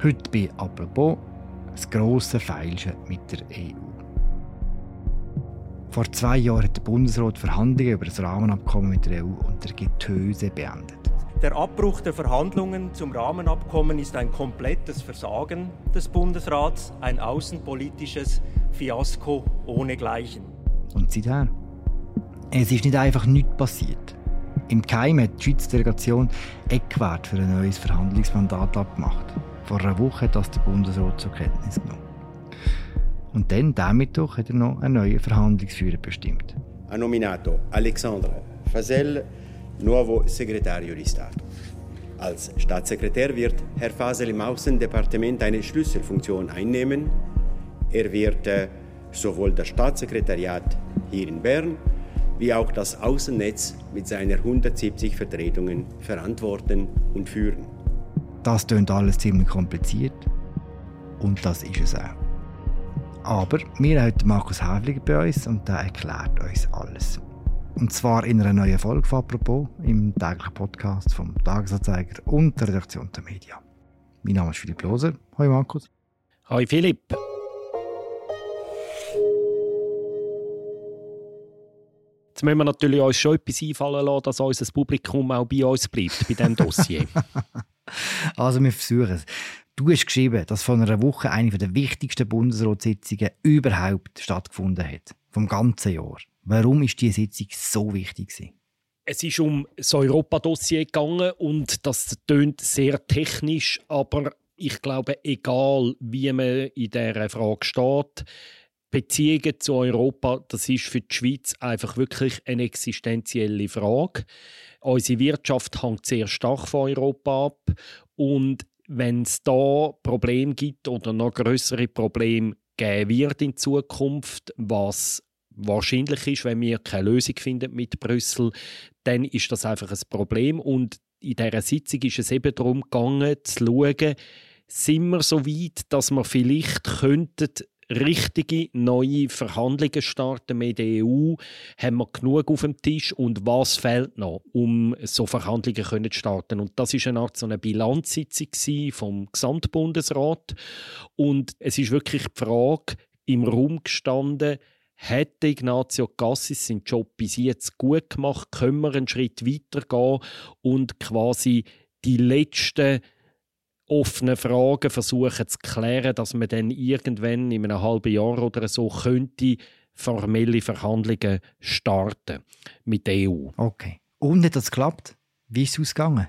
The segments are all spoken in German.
Heute bei «Apropos» das grosse Feilschen mit der EU. Vor zwei Jahren hat der Bundesrat Verhandlungen über das Rahmenabkommen mit der EU unter Getöse beendet. Der Abbruch der Verhandlungen zum Rahmenabkommen ist ein komplettes Versagen des Bundesrats, ein außenpolitisches Fiasko ohnegleichen. Und seither? Es ist nicht einfach nichts passiert. Im Keim hat die Schweizer Delegation Eckwert für ein neues Verhandlungsmandat abgemacht. Vor einer Woche das der Bundesrat zur Kenntnis genommen. Und dann, damit doch, hat er noch einen neuen Verhandlungsführer bestimmt. Ha nominato Alexandre Fasel nuovo segretario di Stato. Als Staatssekretär wird Herr Fasel im Außendepartement eine Schlüsselfunktion einnehmen. Er wird äh, sowohl das Staatssekretariat hier in Bern wie auch das Außennetz mit seiner 170 Vertretungen verantworten und führen. Das klingt alles ziemlich kompliziert. Und das ist es auch. Aber wir haben Markus Häfliger bei uns und der erklärt uns alles. Und zwar in einer neuen Folge von «Apropos» im täglichen Podcast vom Tagesanzeiger und der Redaktion der Media. Mein Name ist Philipp Loser. Hallo Markus. Hallo Philipp. Jetzt müssen wir natürlich uns schon etwas einfallen lassen, dass unser Publikum auch bei uns bleibt, bei diesem Dossier. also wir versuchen es. Du hast geschrieben, dass vor einer Woche eine der wichtigsten Bundesratssitzungen überhaupt stattgefunden hat. Vom ganzen Jahr. Warum ist diese Sitzung so wichtig? Es ist um das Europa-Dossier gegangen und das tönt sehr technisch, aber ich glaube, egal wie man in dieser Frage steht, Beziehungen zu Europa, das ist für die Schweiz einfach wirklich eine existenzielle Frage. Unsere Wirtschaft hängt sehr stark von Europa ab und wenn es da Probleme gibt oder noch größere Probleme geben wird in Zukunft, was wahrscheinlich ist, wenn wir keine Lösung finden mit Brüssel, dann ist das einfach ein Problem und in dieser Sitzung ist es eben darum gegangen, zu schauen, sind wir so weit, dass wir vielleicht könnten richtige neue Verhandlungen starten mit der EU? Haben wir genug auf dem Tisch und was fehlt noch, um so Verhandlungen können zu starten? Und das ist eine Art so eine Bilanzsitzung vom Gesamtbundesrat und es ist wirklich die Frage im Raum gestanden, hat Ignazio Cassis seinen Job bis jetzt gut gemacht? Können wir einen Schritt weiter gehen und quasi die letzten offenen Fragen versuchen zu klären, dass man dann irgendwann in einem halben Jahr oder so könnte formelle Verhandlungen starten mit der EU. Okay. Und hat das geklappt? Wie ist es ausgegangen?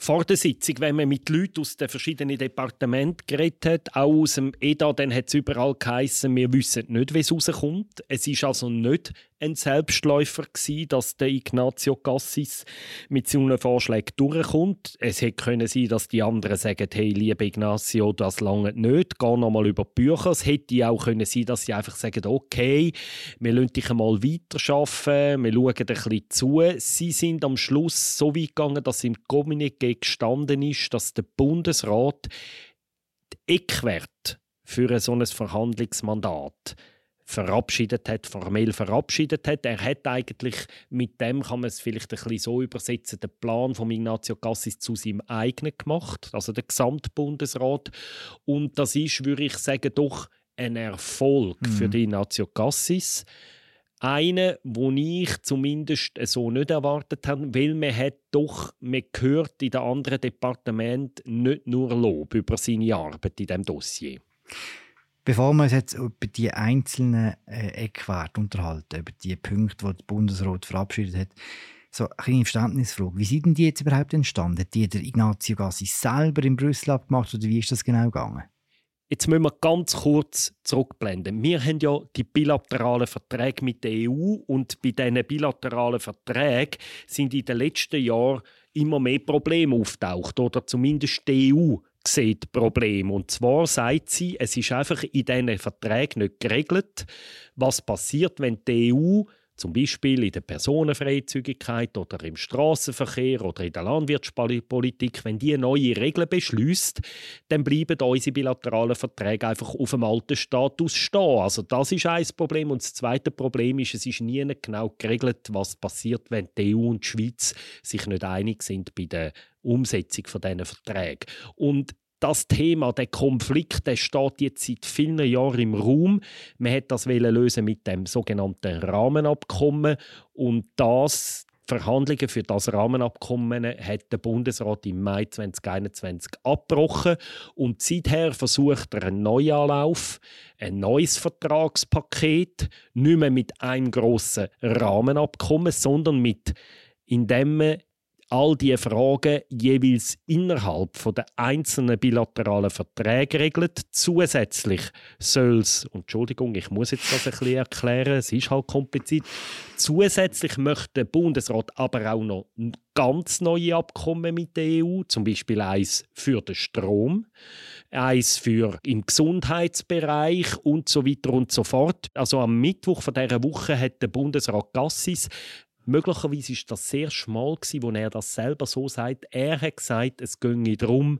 vor der Sitzung, wenn man mit Leuten aus den verschiedenen Departementen geredet hat, auch aus dem EDA, dann hat es überall geheißen, wir wissen nicht, wie es rauskommt. Es ist also nicht ein Selbstläufer gewesen, dass der Ignazio Cassis mit seinen Vorschlägen durchkommt. Es hätte können sein, dass die anderen sagen, hey, lieber Ignazio, das lange nicht, geh nochmal über die Bücher. Es hätte auch können sein, dass sie einfach sagen, okay, wir lassen dich einmal weiterarbeiten, wir schauen ein bisschen zu. Sie sind am Schluss so weit gegangen, dass im Kommuniqué gestanden ist, dass der Bundesrat die Eckwerte für ein solches Verhandlungsmandat verabschiedet hat, formell verabschiedet hat. Er hat eigentlich mit dem, kann man es vielleicht ein bisschen so übersetzen, den Plan von Ignazio Cassis zu seinem eigenen gemacht, also der Gesamtbundesrat. Und das ist, würde ich sagen, doch ein Erfolg mhm. für die Ignazio Cassis. Eine, wo ich zumindest so nicht erwartet habe, weil man hat doch, man hört in den anderen Departementen nicht nur Lob über seine Arbeit in diesem Dossier. Bevor wir uns jetzt über die einzelnen äh, Eckwerte unterhalten, über die Punkte, die der Bundesrat verabschiedet hat, so eine kleine Verständnisfrage. Wie sind denn die jetzt überhaupt entstanden? Hat die der Ignazio Gassi selber in Brüssel abgemacht oder wie ist das genau gegangen? Jetzt müssen wir ganz kurz zurückblenden. Wir haben ja die bilateralen Verträge mit der EU und bei diesen bilateralen Verträgen sind in den letzten Jahren immer mehr Probleme auftaucht oder zumindest die EU sieht Problem. Und zwar sagt sie, es ist einfach in diesen Verträgen nicht geregelt, was passiert, wenn die EU zum Beispiel in der Personenfreizügigkeit oder im Straßenverkehr oder in der Landwirtschaftspolitik, wenn die neue Regeln beschließt, dann bleiben unsere bilateralen Verträge einfach auf dem alten Status stehen. Also das ist ein Problem. Und das zweite Problem ist, es ist nie genau geregelt, was passiert, wenn die EU und die Schweiz sich nicht einig sind bei der Umsetzung von diesen Verträgen. Und das Thema, der Konflikt, der steht jetzt seit vielen Jahren im Raum. Man hat das lösen mit dem sogenannten Rahmenabkommen und das Verhandlungen für das Rahmenabkommen hat der Bundesrat im Mai 2021 abgebrochen und seither versucht er einen Neuanlauf, ein neues Vertragspaket, nicht mehr mit einem grossen Rahmenabkommen, sondern mit indem man all diese Fragen jeweils innerhalb der einzelnen bilateralen Verträge regelt. Zusätzlich soll es, Entschuldigung, ich muss jetzt das ein bisschen erklären, es ist halt kompliziert, zusätzlich möchte der Bundesrat aber auch noch ganz neue Abkommen mit der EU, zum Beispiel eins für den Strom, eins für im Gesundheitsbereich und so weiter und so fort. Also am Mittwoch von dieser Woche hat der Bundesrat Gassis Möglicherweise war das sehr schmal, wo er das selber so sagt. Er hat gesagt, es ginge darum,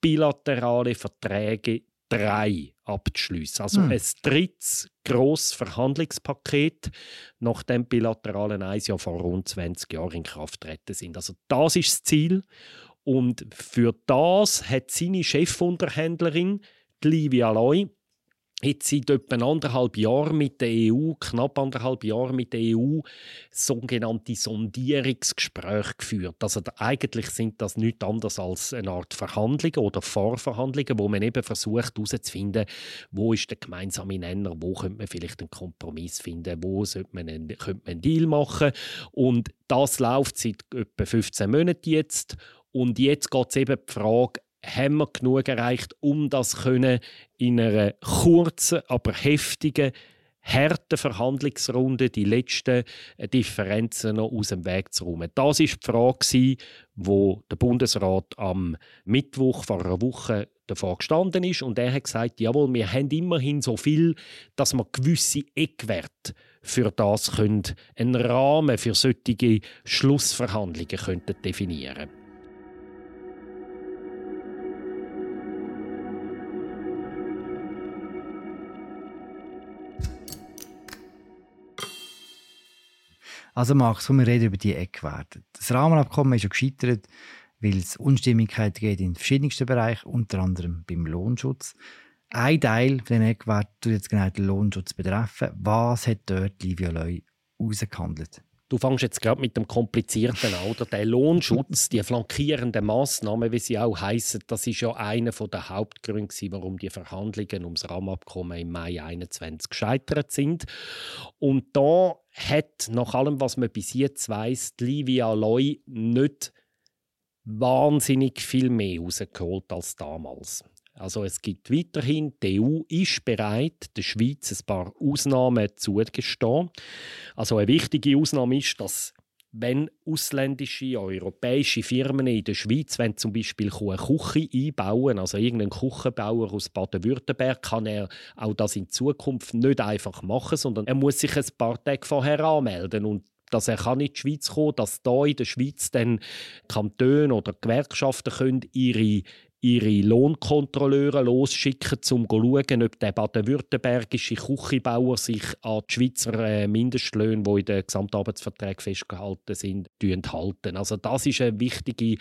bilaterale Verträge drei abzuschließen. Also hm. ein drittes grosses Verhandlungspaket, nachdem bilateralen eins ja vor rund 20 Jahren in Kraft treten sind. Also das ist das Ziel. Und für das hat seine Chefunterhändlerin, Livia Loy, jetzt seit etwa anderthalb Jahren mit der EU, knapp anderthalb Jahren mit der EU, sogenannte Sondierungsgespräche geführt. Also eigentlich sind das nichts anderes als eine Art Verhandlungen oder Vorverhandlungen, wo man eben versucht herauszufinden, wo ist der gemeinsame Nenner, wo könnte man vielleicht einen Kompromiss finden, wo sollte man einen, könnte man einen Deal machen. Und das läuft seit etwa 15 Monaten jetzt. Und jetzt geht es eben die Frage, haben wir genug erreicht, um das in einer kurzen, aber heftigen, harten Verhandlungsrunde die letzten Differenzen noch aus dem Weg zu räumen. Das ist die Frage, wo der Bundesrat am Mittwoch vor einer Woche davor gestanden ist und er hat gesagt, jawohl, wir haben immerhin so viel, dass wir gewisse Eckwerte für das können, einen Rahmen für solche Schlussverhandlungen könnten definieren. Also Max, wir reden über die Eckwerte. Das Rahmenabkommen ist ja gescheitert, weil es Unstimmigkeiten gibt in verschiedensten Bereichen, unter anderem beim Lohnschutz. Ein Teil von den Eckwerten tut jetzt genau den Lohnschutz betreffen. Was hat dort Livia Leu herausgehandelt? Du fängst jetzt gerade mit dem komplizierten an, oder? Der Lohnschutz, die flankierenden Massnahmen, wie sie auch heißen, das ist ja einer der Hauptgründe, warum die Verhandlungen ums Rahmenabkommen im Mai 2021 gescheitert sind. Und da hat nach allem, was man bis jetzt weiß, Livia Loy nicht wahnsinnig viel mehr rausgeholt als damals. Also es gibt weiterhin, die EU ist bereit, der Schweiz ein paar Ausnahmen zuzugestehen. Also eine wichtige Ausnahme ist, dass wenn ausländische, europäische Firmen in der Schweiz wenn zum Beispiel eine Küche einbauen, also irgendein Küchenbauer aus Baden-Württemberg, kann er auch das in Zukunft nicht einfach machen, sondern er muss sich ein paar Tage vorher anmelden. Und dass er kann in die Schweiz kommen, dass da in der Schweiz dann Kantone oder Gewerkschaften können ihre ihre Lohnkontrolleure losschicken, um zu schauen, ob der baden-württembergische Küchenbauer sich an die Schweizer äh, Mindestlöhne, die in den Gesamtarbeitsverträgen festgehalten sind, halten. Also das ist ein wichtiges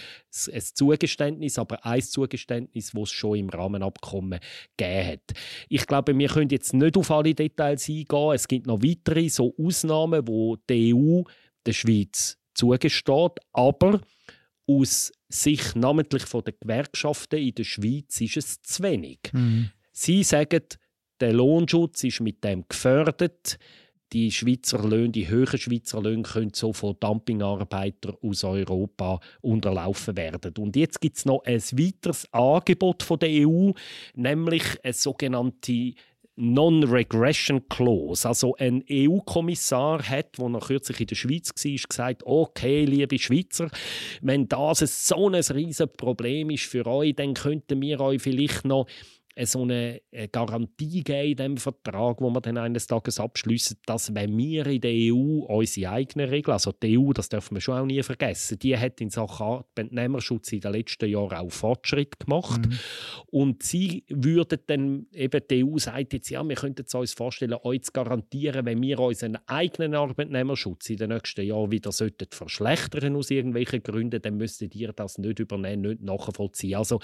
Zugeständnis, aber ein Zugeständnis, das es schon im Rahmenabkommen gegeben hat. Ich glaube, wir können jetzt nicht auf alle Details eingehen. Es gibt noch weitere so Ausnahmen, wo die EU der Schweiz zugesteht, aber aus Sicht namentlich von den Gewerkschaften in der Schweiz ist es zu wenig. Mhm. Sie sagen, der Lohnschutz ist mit dem gefördert. Die Schweizer Löhne, die höheren Schweizer Löhne können so von Dumpingarbeitern aus Europa unterlaufen werden. Und jetzt gibt es noch ein weiteres Angebot von der EU, nämlich eine sogenannte Non-Regression Clause. Also ein EU-Kommissar hat, der noch kürzlich in der Schweiz war, gesagt, okay, liebe Schweizer, wenn das so ein riesiges Problem ist für euch, dann könnten wir euch vielleicht noch so eine Garantie geben in dem Vertrag, wo wir dann eines Tages abschließen, dass wenn wir in der EU unsere eigenen Regeln, also die EU, das dürfen wir schon auch nie vergessen, die hat in Sachen Arbeitnehmerschutz in den letzten Jahren auch Fortschritt gemacht mhm. und sie würden dann eben die EU sagt jetzt ja, wir könnten es uns vorstellen, euch zu garantieren, wenn wir unseren eigenen Arbeitnehmerschutz in den nächsten Jahren wieder sollten verschlechtern aus irgendwelchen Gründen, dann müsstet ihr das nicht übernehmen, nicht nachvollziehen. Also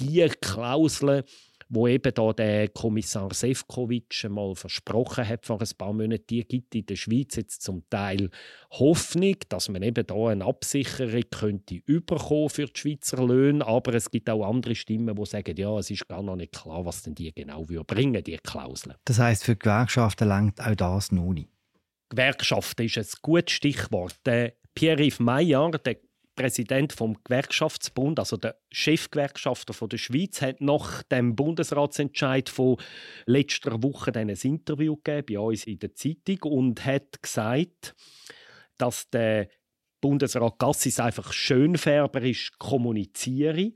die Klauseln, wo eben da der Kommissar Sefcovic mal versprochen hat vor ein paar Monaten, die gibt in der Schweiz jetzt zum Teil Hoffnung, dass man eben da eine Absicherung könnte überkommen für die Schweizer Löhne, aber es gibt auch andere Stimmen, die sagen, ja, es ist gar noch nicht klar, was denn die genau bringen, die Klauseln. Das heißt, für die Gewerkschaften lenkt auch das noch nicht. Gewerkschaften ist ein gutes Stichwort. Pierre-Yves Maillard, der Präsident vom Gewerkschaftsbund, also der Chefgewerkschafter der Schweiz, hat nach dem Bundesratsentscheid von letzter Woche ein Interview gegeben bei uns in der Zeitung und hat gesagt, dass der Bundesrat Gassis einfach schönfärberisch kommuniziere,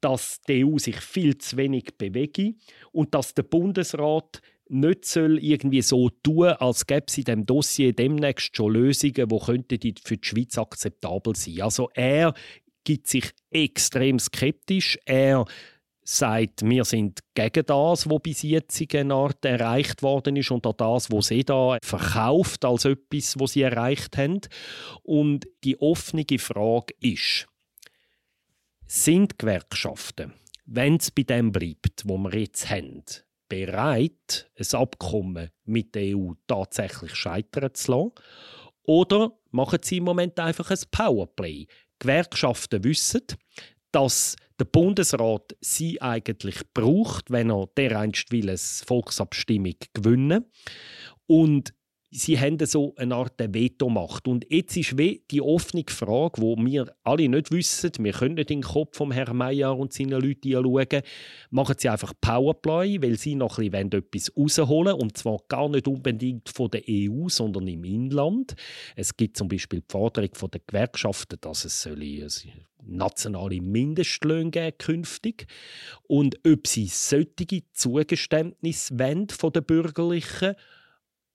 dass die EU sich viel zu wenig bewege und dass der Bundesrat nicht soll irgendwie so tun, als gäbe es in dem Dossier demnächst schon Lösungen, die für die Schweiz akzeptabel sein Also er gibt sich extrem skeptisch. Er sagt, wir sind gegen das, was bis jetzt in Art erreicht worden ist und auch das, was sie da verkauft als etwas, was sie erreicht haben. Und die offene Frage ist, sind Gewerkschaften, wenn es bei dem bleibt, wo wir jetzt haben, bereit, ein Abkommen mit der EU tatsächlich scheitern zu lassen? Oder machen sie im Moment einfach ein Powerplay? Gewerkschaften wissen, dass der Bundesrat sie eigentlich braucht, wenn er dereinst will, eine Volksabstimmung gewinnen und sie haben so eine Art Vetomacht. Und jetzt ist die offene Frage, wo wir alle nicht wissen, wir können nicht in den Kopf von Herrn Meyer und seinen Leuten schauen, machen sie einfach Powerplay, weil sie noch ein bisschen etwas rausholen und zwar gar nicht unbedingt von der EU, sondern im Inland. Es gibt zum Beispiel die Forderung von der Gewerkschaften, dass es soll nationale Mindestlöhne geben künftig und ob sie solche Zugeständnisse wollen von den Bürgerlichen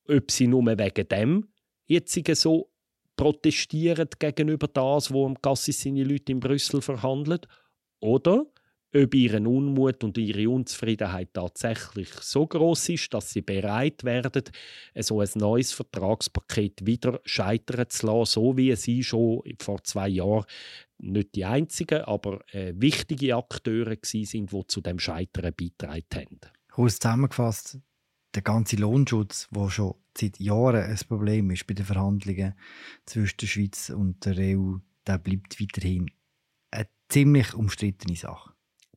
ob sie nur wegen dem jetzt so protestieren gegenüber das, wo Gassis seine Leute in Brüssel verhandelt, oder ob ihren Unmut und ihre Unzufriedenheit tatsächlich so groß ist, dass sie bereit werden, so ein neues Vertragspaket wieder scheitern zu lassen, so wie sie schon vor zwei Jahren nicht die einzigen, aber äh, wichtige Akteure sind, die zu dem Scheitern beigetragen haben. Kurz zusammengefasst, der ganze Lohnschutz, der schon seit Jahren ein Problem ist bei den Verhandlungen zwischen der Schweiz und der EU, der bleibt weiterhin eine ziemlich umstrittene Sache.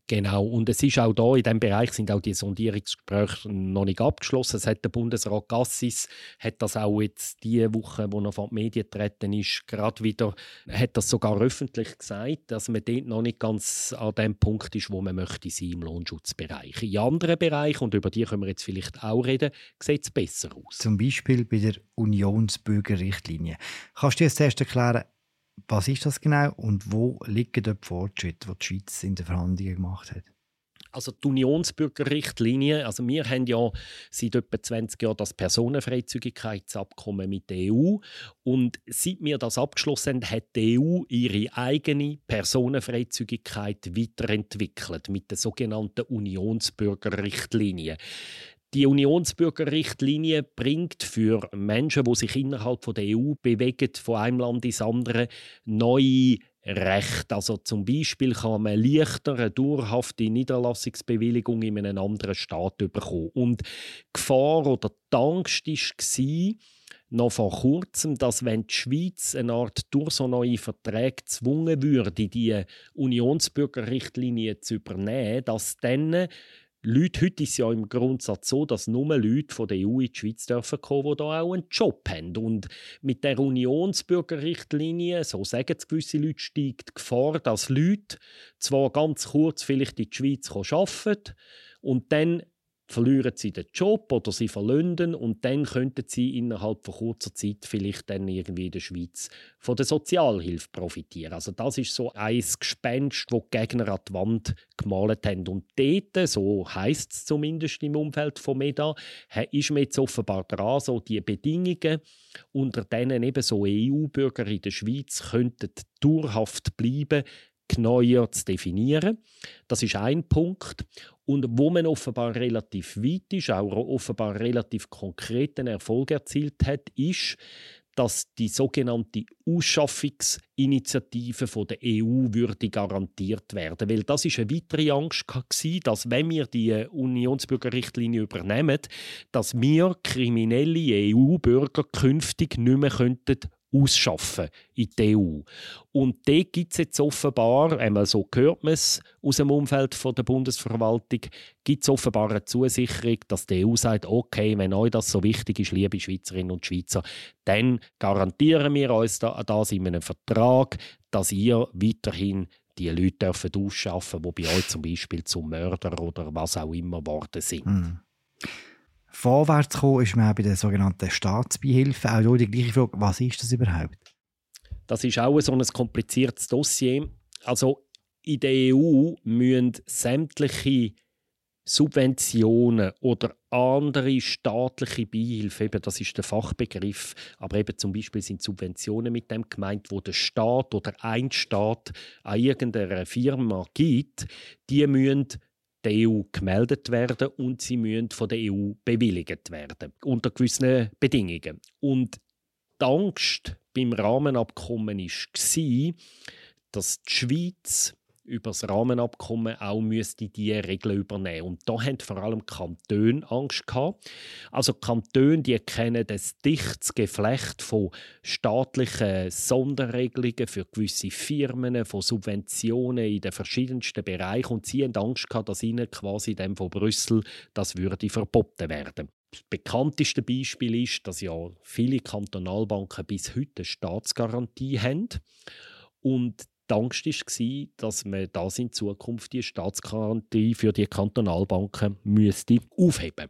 Genau, und es ist auch da, in diesem Bereich sind auch die Sondierungsgespräche noch nicht abgeschlossen. Es hat der Bundesrat Gassis, hat das auch jetzt diese Woche, wo er von den Medien treten ist, gerade wieder, hat das sogar öffentlich gesagt, dass man dort noch nicht ganz an dem Punkt ist, wo man möchte sein im Lohnschutzbereich. In anderen Bereichen, und über die können wir jetzt vielleicht auch reden, sieht es besser aus. Zum Beispiel bei der Unionsbürgerrichtlinie. Kannst du dir zuerst erklären, was ist das genau und wo liegen die Fortschritte, die die Schweiz in den Verhandlungen gemacht hat? Also die Unionsbürgerrichtlinie, also wir haben ja seit etwa 20 Jahren das Personenfreizügigkeitsabkommen mit der EU und seit wir das abgeschlossen haben, hat die EU ihre eigene Personenfreizügigkeit weiterentwickelt mit der sogenannten Unionsbürgerrichtlinie. Die Unionsbürgerrichtlinie bringt für Menschen, die sich innerhalb der EU bewegen, von einem Land ins andere, neue Recht. Also zum Beispiel kann man leichter eine dauerhafte Niederlassungsbewilligung in einem anderen Staat bekommen. Und die Gefahr oder die Angst war, noch vor kurzem, dass wenn die Schweiz eine Art durch so neue Verträge gezwungen würde, die Unionsbürgerrichtlinie zu übernehmen, dass dann Leute, heute ist es ja im Grundsatz so, dass nur Leute von der EU in die Schweiz dürfen kommen, die hier auch einen Job haben. Und mit der Unionsbürgerrichtlinie, so sagen es gewisse Leute, steigt die Gefahr, dass Leute zwar ganz kurz vielleicht in die Schweiz arbeiten und dann verlieren sie den Job oder sie verlönden und dann könnten sie innerhalb von kurzer Zeit vielleicht dann irgendwie in der Schweiz von der Sozialhilfe profitieren. Also das ist so ein Gespenst, wo die Gegner an die Wand gemalt haben. Und dort, so heißt es zumindest im Umfeld von MEDA, ist man jetzt offenbar dran, so die Bedingungen, unter denen eben so EU-Bürger in der Schweiz könnten dauerhaft bleiben, genauer zu definieren. Das ist ein Punkt. Und wo man offenbar relativ weit ist, auch offenbar relativ konkreten Erfolg erzielt hat, ist, dass die sogenannte Ausschaffungsinitiative von der EU würde garantiert werden, weil das ist eine weitere Angst gewesen, dass wenn wir die Unionsbürgerrichtlinie übernehmen, dass wir kriminelle EU-Bürger künftig nicht mehr könnten ausschaffen in die EU. Und da gibt es jetzt offenbar, einmal so hört man es aus dem Umfeld von der Bundesverwaltung, gibt es offenbar eine Zusicherung, dass die EU sagt, okay, wenn euch das so wichtig ist, liebe Schweizerinnen und Schweizer, dann garantieren wir uns das in einem Vertrag, dass ihr weiterhin die Leute dürfen ausschaffen die bei euch zum Beispiel zum Mörder oder was auch immer geworden sind. Mhm vorwärts kommen, ist man auch bei der sogenannten Staatsbeihilfe. Auch die gleiche Frage, was ist das überhaupt? Das ist auch so ein kompliziertes Dossier. Also in der EU müssen sämtliche Subventionen oder andere staatliche Beihilfe, eben das ist der Fachbegriff, aber eben zum Beispiel sind Subventionen mit dem gemeint, wo der Staat oder ein Staat an irgendeiner Firma gibt, die müssen der EU gemeldet werden und sie müssen von der EU bewilligt werden, unter gewissen Bedingungen. Und die Angst beim Rahmenabkommen war, dass die Schweiz über das Rahmenabkommen auch müsste die Regeln übernehmen. Und da haben vor allem Kantone Angst gehabt. Also Kantone, die kennen das dichtes Geflecht von staatlichen Sonderregelungen für gewisse Firmen, von Subventionen in den verschiedensten Bereichen. Und sie haben Angst gehabt, dass ihnen quasi dem von Brüssel das würde verboten werden. Das bekannteste Beispiel ist, dass ja viele Kantonalbanken bis heute Staatsgarantie haben. Und die Angst war, dass man das in Zukunft die Staatsgarantie für die Kantonalbanken müsste aufheben.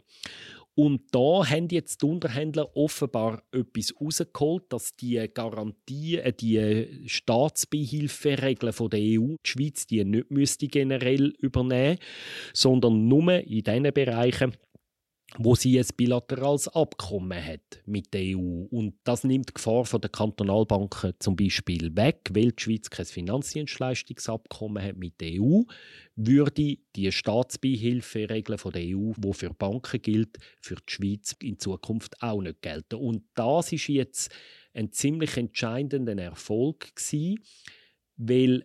Und da haben jetzt die Unterhändler offenbar etwas herausgeholt, dass die Garantie, äh, die Staatsbeihilferegeln der EU, die Schweiz die nicht müsste generell übernehmen sondern nur in den Bereichen, wo sie ein bilaterales Abkommen hat mit der EU. Und das nimmt die Gefahr von der Kantonalbanken zum Beispiel weg, weil die Schweiz kein Finanzdienstleistungsabkommen hat mit der EU, würde die Staatsbeihilferegeln der EU, wo für Banken gilt, für die Schweiz in Zukunft auch nicht gelten. Und das ist jetzt ein ziemlich entscheidender Erfolg gewesen, weil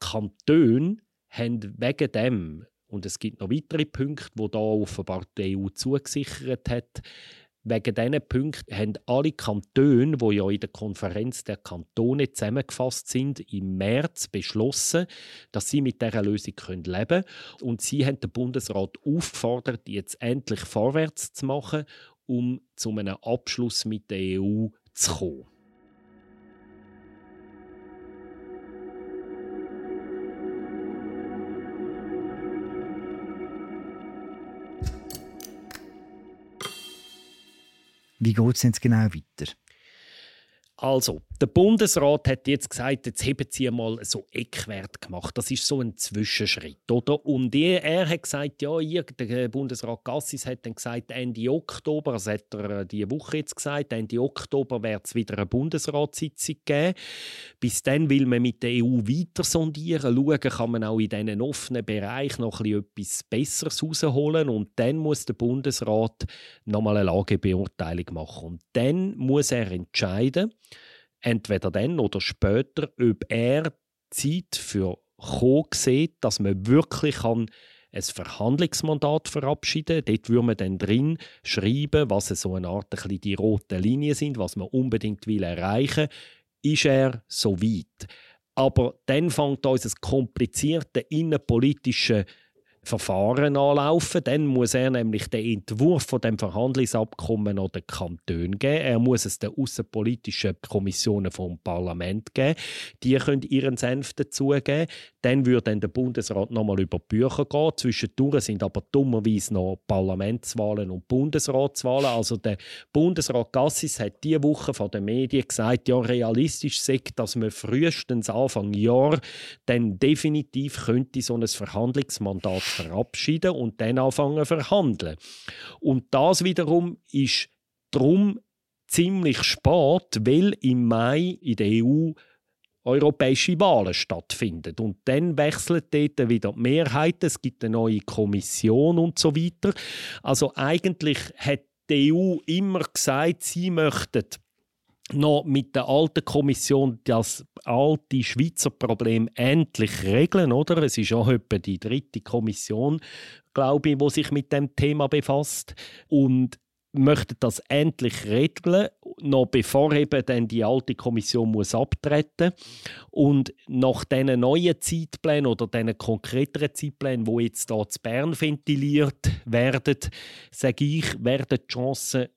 Kantone haben wegen dem und es gibt noch weitere Punkte, wo da offenbar die EU zugesichert hat. Wegen diesen Punkten haben alle Kantone, die ja in der Konferenz der Kantone zusammengefasst sind, im März beschlossen, dass sie mit dieser Lösung leben können. Und sie haben den Bundesrat aufgefordert, jetzt endlich vorwärts zu machen, um zu einem Abschluss mit der EU zu kommen. Wie geht es jetzt genau weiter? Also, der Bundesrat hat jetzt gesagt, jetzt haben sie mal so Eckwert gemacht. Das ist so ein Zwischenschritt, oder? Und er, hat gesagt, ja, ihr, der Bundesrat Gassis hat dann gesagt, Ende Oktober, das hat er äh, diese Woche jetzt gesagt, Ende Oktober wird es wieder eine Bundesratssitzung geben. Bis dann will man mit der EU weiter sondieren, schauen, kann man auch in diesen offenen Bereich noch etwas Besseres rausholen und dann muss der Bundesrat nochmal eine Lagebeurteilung machen. Und dann muss er entscheiden, entweder dann oder später, ob er Zeit für Kommen sieht, dass man wirklich kann ein Verhandlungsmandat verabschieden. Dort würde man dann drin schreiben, was so eine Art ein die roten Linien sind, was man unbedingt will erreichen will. Ist er so weit? Aber dann fängt unser komplizierte innenpolitische Verfahren anlaufen. Dann muss er nämlich den Entwurf von dem Verhandlungsabkommen an den Kanton geben. Er muss es den außenpolitischen Kommissionen vom Parlament geben. Die können ihren Senf dazugeben. Dann würde dann der Bundesrat nochmal über die Bücher gehen. Zwischendurch sind aber dummerweise noch Parlamentswahlen und Bundesratswahlen. Also der Bundesrat Gassis hat diese Woche von den Medien gesagt, ja realistisch sei, dass man frühestens Anfang Jahr dann definitiv könnte so ein Verhandlungsmandat verabschieden und dann anfangen zu verhandeln. Und das wiederum ist darum ziemlich spät, weil im Mai in der EU europäische Wahlen stattfinden. Und dann wechselt dort wieder die Mehrheit, es gibt eine neue Kommission und so weiter. Also eigentlich hat die EU immer gesagt, sie möchten noch mit der alten Kommission das alte Schweizer Problem endlich regeln, oder? Es ist auch etwa die dritte Kommission, glaube ich, die sich mit dem Thema befasst und möchten das endlich regeln, noch bevor eben dann die alte Kommission muss abtreten und nach diesen neuen Zeitplänen oder diesen konkreteren Zeitplänen, wo jetzt hier zu Bern ventiliert werden, sage ich, werden die Chancen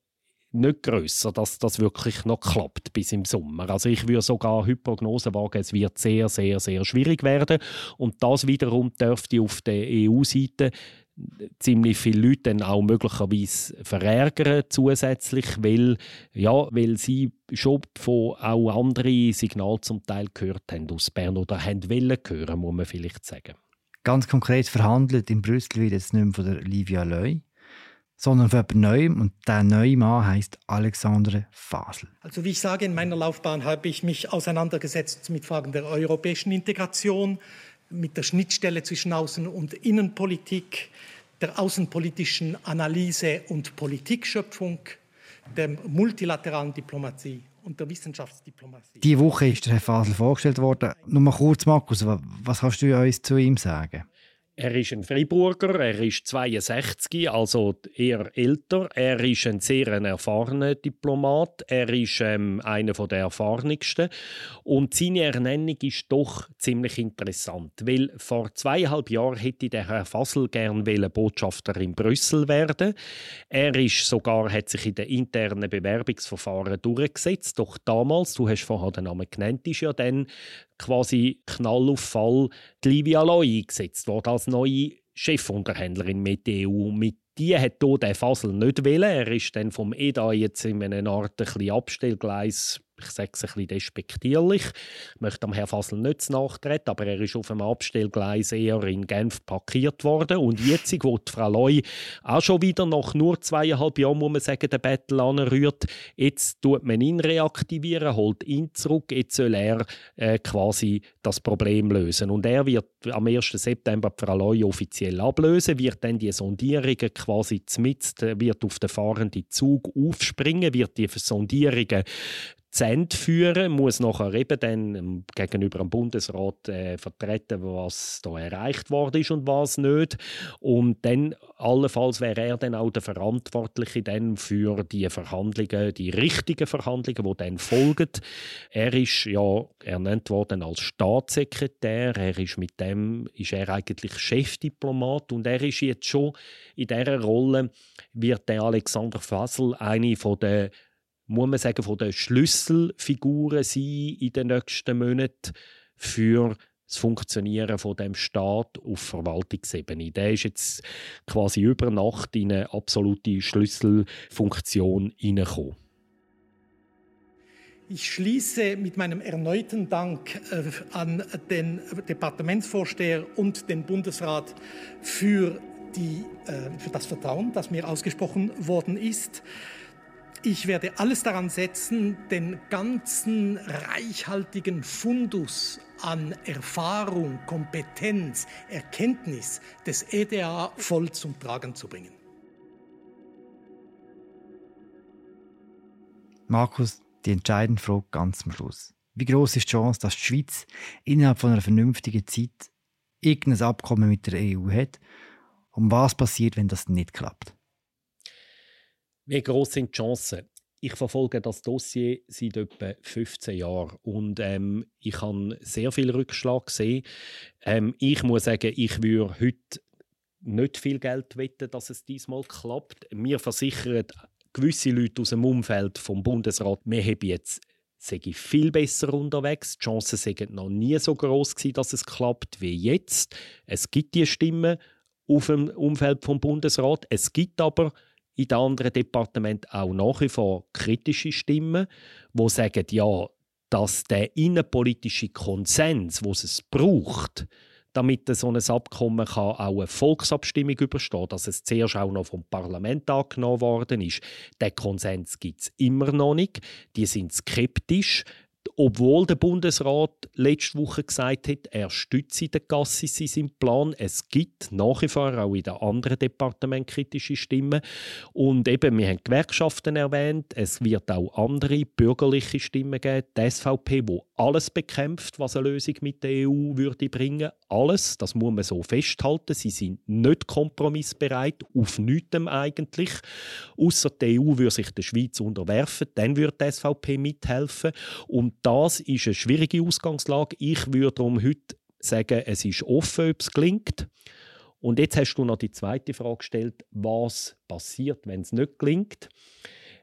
nicht grösser, dass das wirklich noch klappt bis im Sommer. Also ich würde sogar heute Prognosen wagen, es wird sehr, sehr, sehr schwierig werden. Und das wiederum dürfte auf der EU-Seite ziemlich viele Leute dann auch möglicherweise verärgern zusätzlich, weil, ja, weil sie schon von auch anderen Signalen zum Teil gehört haben aus Bern oder haben wollen hören, muss man vielleicht sagen. Ganz konkret verhandelt in Brüssel wird jetzt nicht mehr von der Livia Loy, sondern von jemand Neuem. Und der neue Mann heißt Alexandre Fasel. Also wie ich sage, in meiner Laufbahn habe ich mich auseinandergesetzt mit Fragen der europäischen Integration, mit der Schnittstelle zwischen Außen- und Innenpolitik, der außenpolitischen Analyse und Politikschöpfung, der multilateralen Diplomatie und der Wissenschaftsdiplomatie. Diese Woche ist der Herr Fasel vorgestellt worden. Nur mal kurz, Markus, was kannst du uns zu ihm sagen? Er ist ein Freiburger, er ist 62, also eher älter. Er ist ein sehr erfahrener Diplomat, er ist ähm, einer der erfahrensten. Und seine Ernennung ist doch ziemlich interessant, weil vor zweieinhalb Jahren hätte der Herr Fassel gern Botschafter in Brüssel werden. Er ist sogar, hat sich in den internen Bewerbungsverfahren durchgesetzt, doch damals, du hast vorher den Namen genannt, ist ja dann quasi Knallauffall die Livia Loy eingesetzt worden als neue Chefunterhändlerin mit der EU. Mit die hat hier den Fasel nicht wollen. Er ist dann vom EDA jetzt in einer Art ein Abstellgleis ich sage es ein bisschen despektierlich, ich möchte am Herrn Fassel nicht nachtreten, aber er ist auf einem Abstellgleis eher in Genf parkiert worden. Und jetzt, wo die Frau Loy auch schon wieder nach nur zweieinhalb Jahren, muss man sagen, den Battle anrührt, jetzt tut man ihn reaktivieren, holt ihn zurück, jetzt soll er äh, quasi das Problem lösen. Und er wird am 1. September die Frau Loy offiziell ablösen, wird dann die Sondierungen quasi zmitzt, wird auf den fahrenden Zug aufspringen, wird die Sondierungen Ende führen, muss nachher eben dann gegenüber dem Bundesrat äh, vertreten, was da erreicht worden ist und was nicht. Und dann allenfalls wäre er dann auch der Verantwortliche dann für die Verhandlungen, die richtigen Verhandlungen, die dann folgen. Er ist ja ernannt worden als Staatssekretär. Er ist mit dem ist er eigentlich Chefdiplomat und er ist jetzt schon in dieser Rolle wird der Alexander Fassel eine von der muss man sagen, von den Schlüsselfiguren sein in den nächsten Monaten für das Funktionieren von dem Staat auf Verwaltungsebene. Der ist jetzt quasi über Nacht in eine absolute Schlüsselfunktion hineingekommen. Ich schließe mit meinem erneuten Dank äh, an den Departementsvorsteher und den Bundesrat für, die, äh, für das Vertrauen, das mir ausgesprochen worden ist. Ich werde alles daran setzen, den ganzen reichhaltigen Fundus an Erfahrung, Kompetenz, Erkenntnis des EDA voll zum Tragen zu bringen. Markus, die entscheidende Frage ganz am Schluss. Wie groß ist die Chance, dass die Schweiz innerhalb von einer vernünftigen Zeit irgendein Abkommen mit der EU hat? Und was passiert, wenn das nicht klappt? Wie groß sind die Chancen? Ich verfolge das Dossier seit etwa 15 Jahren und ähm, ich habe sehr viel Rückschlag gesehen. Ähm, ich muss sagen, ich würde heute nicht viel Geld wetten, dass es diesmal klappt. Mir versichern gewisse Leute aus dem Umfeld vom Bundesrat, wir haben jetzt sei viel besser unterwegs. Die Chancen sind noch nie so groß gewesen, dass es klappt wie jetzt. Es gibt die Stimmen auf dem Umfeld vom Bundesrat. Es gibt aber in den anderen Departementen auch nach wie vor kritische Stimmen, die sagen, ja, dass der innenpolitische Konsens, wo es braucht, damit so ein Abkommen kann auch eine Volksabstimmung überstehen, dass es zuerst auch noch vom Parlament angenommen worden ist. Der Konsens gibt es immer noch nicht. Die sind skeptisch. Obwohl der Bundesrat letzte Woche gesagt hat, er stütze den Gassis in seinem Plan. Es gibt nach wie vor auch in den anderen Departementen kritische Stimmen. Und eben, wir haben Gewerkschaften erwähnt, es wird auch andere bürgerliche Stimmen geben. Die SVP, wo alles bekämpft, was eine Lösung mit der EU würde bringen. Alles, das muss man so festhalten. Sie sind nicht kompromissbereit, auf nichts eigentlich. Außer die EU würde sich der Schweiz unterwerfen, dann würde die SVP mithelfen. Und das ist eine schwierige Ausgangslage. Ich würde darum heute sagen, es ist offen, ob es gelingt. Und jetzt hast du noch die zweite Frage gestellt, was passiert, wenn es nicht gelingt.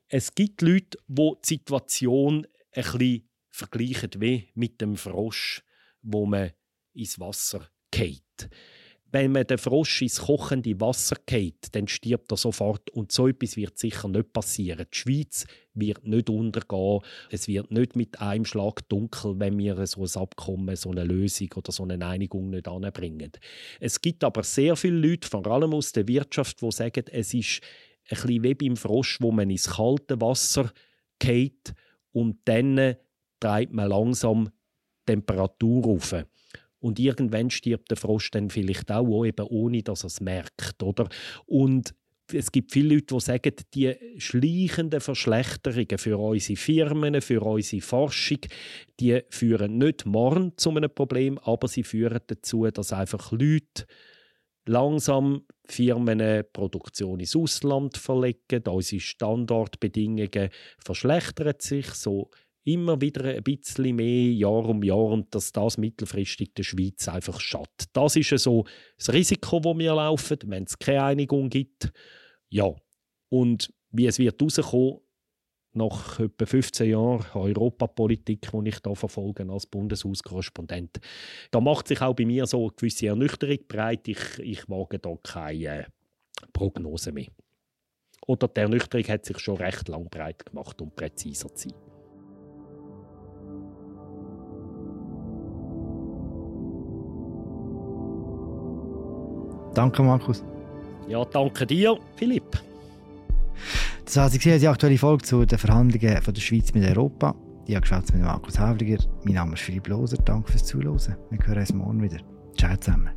Es gibt Leute, die die Situation ein bisschen vergleichen wie mit dem Frosch, wo man ins Wasser geht wenn man den Frosch ins kochende Wasser geht, dann stirbt er sofort. Und so etwas wird sicher nicht passieren. Die Schweiz wird nicht untergehen. Es wird nicht mit einem Schlag dunkel, wenn wir so ein Abkommen, so eine Lösung oder so eine Einigung nicht anbringen. Es gibt aber sehr viele Leute, vor allem aus der Wirtschaft, die sagen, es ist ein bisschen wie beim Frosch, wo man ins kalte Wasser geht und dann treibt man langsam die Temperatur auf. Und irgendwann stirbt der Frosch dann vielleicht auch, eben ohne dass er es merkt. Oder? Und es gibt viele Leute, die sagen, die schleichenden Verschlechterungen für unsere Firmen, für unsere Forschung, die führen nicht morgen zu einem Problem, aber sie führen dazu, dass einfach Leute langsam Firmen Produktion ins Ausland verlegen, unsere Standortbedingungen verschlechtern sich, so immer wieder ein bisschen mehr Jahr um Jahr und dass das mittelfristig der Schweiz einfach schadet. Das ist so das Risiko, das wir laufen, wenn es keine Einigung gibt. Ja, und wie es wird nach etwa 15 Jahren Europapolitik, die ich da verfolge als Bundeshauskorrespondent, da macht sich auch bei mir so eine gewisse Ernüchterung breit. Ich, ich wage da keine Prognose mehr. Oder die Ernüchterung hat sich schon recht lang breit gemacht, um präziser zu sein. Danke, Markus. Ja, danke dir, Philipp. Das war die aktuelle Folge zu den Verhandlungen von der Schweiz mit Europa. Ich habe geschaut mit Markus Havliger. Mein Name ist Philipp Loser. Danke fürs Zuhören. Wir hören uns morgen wieder. Ciao zusammen.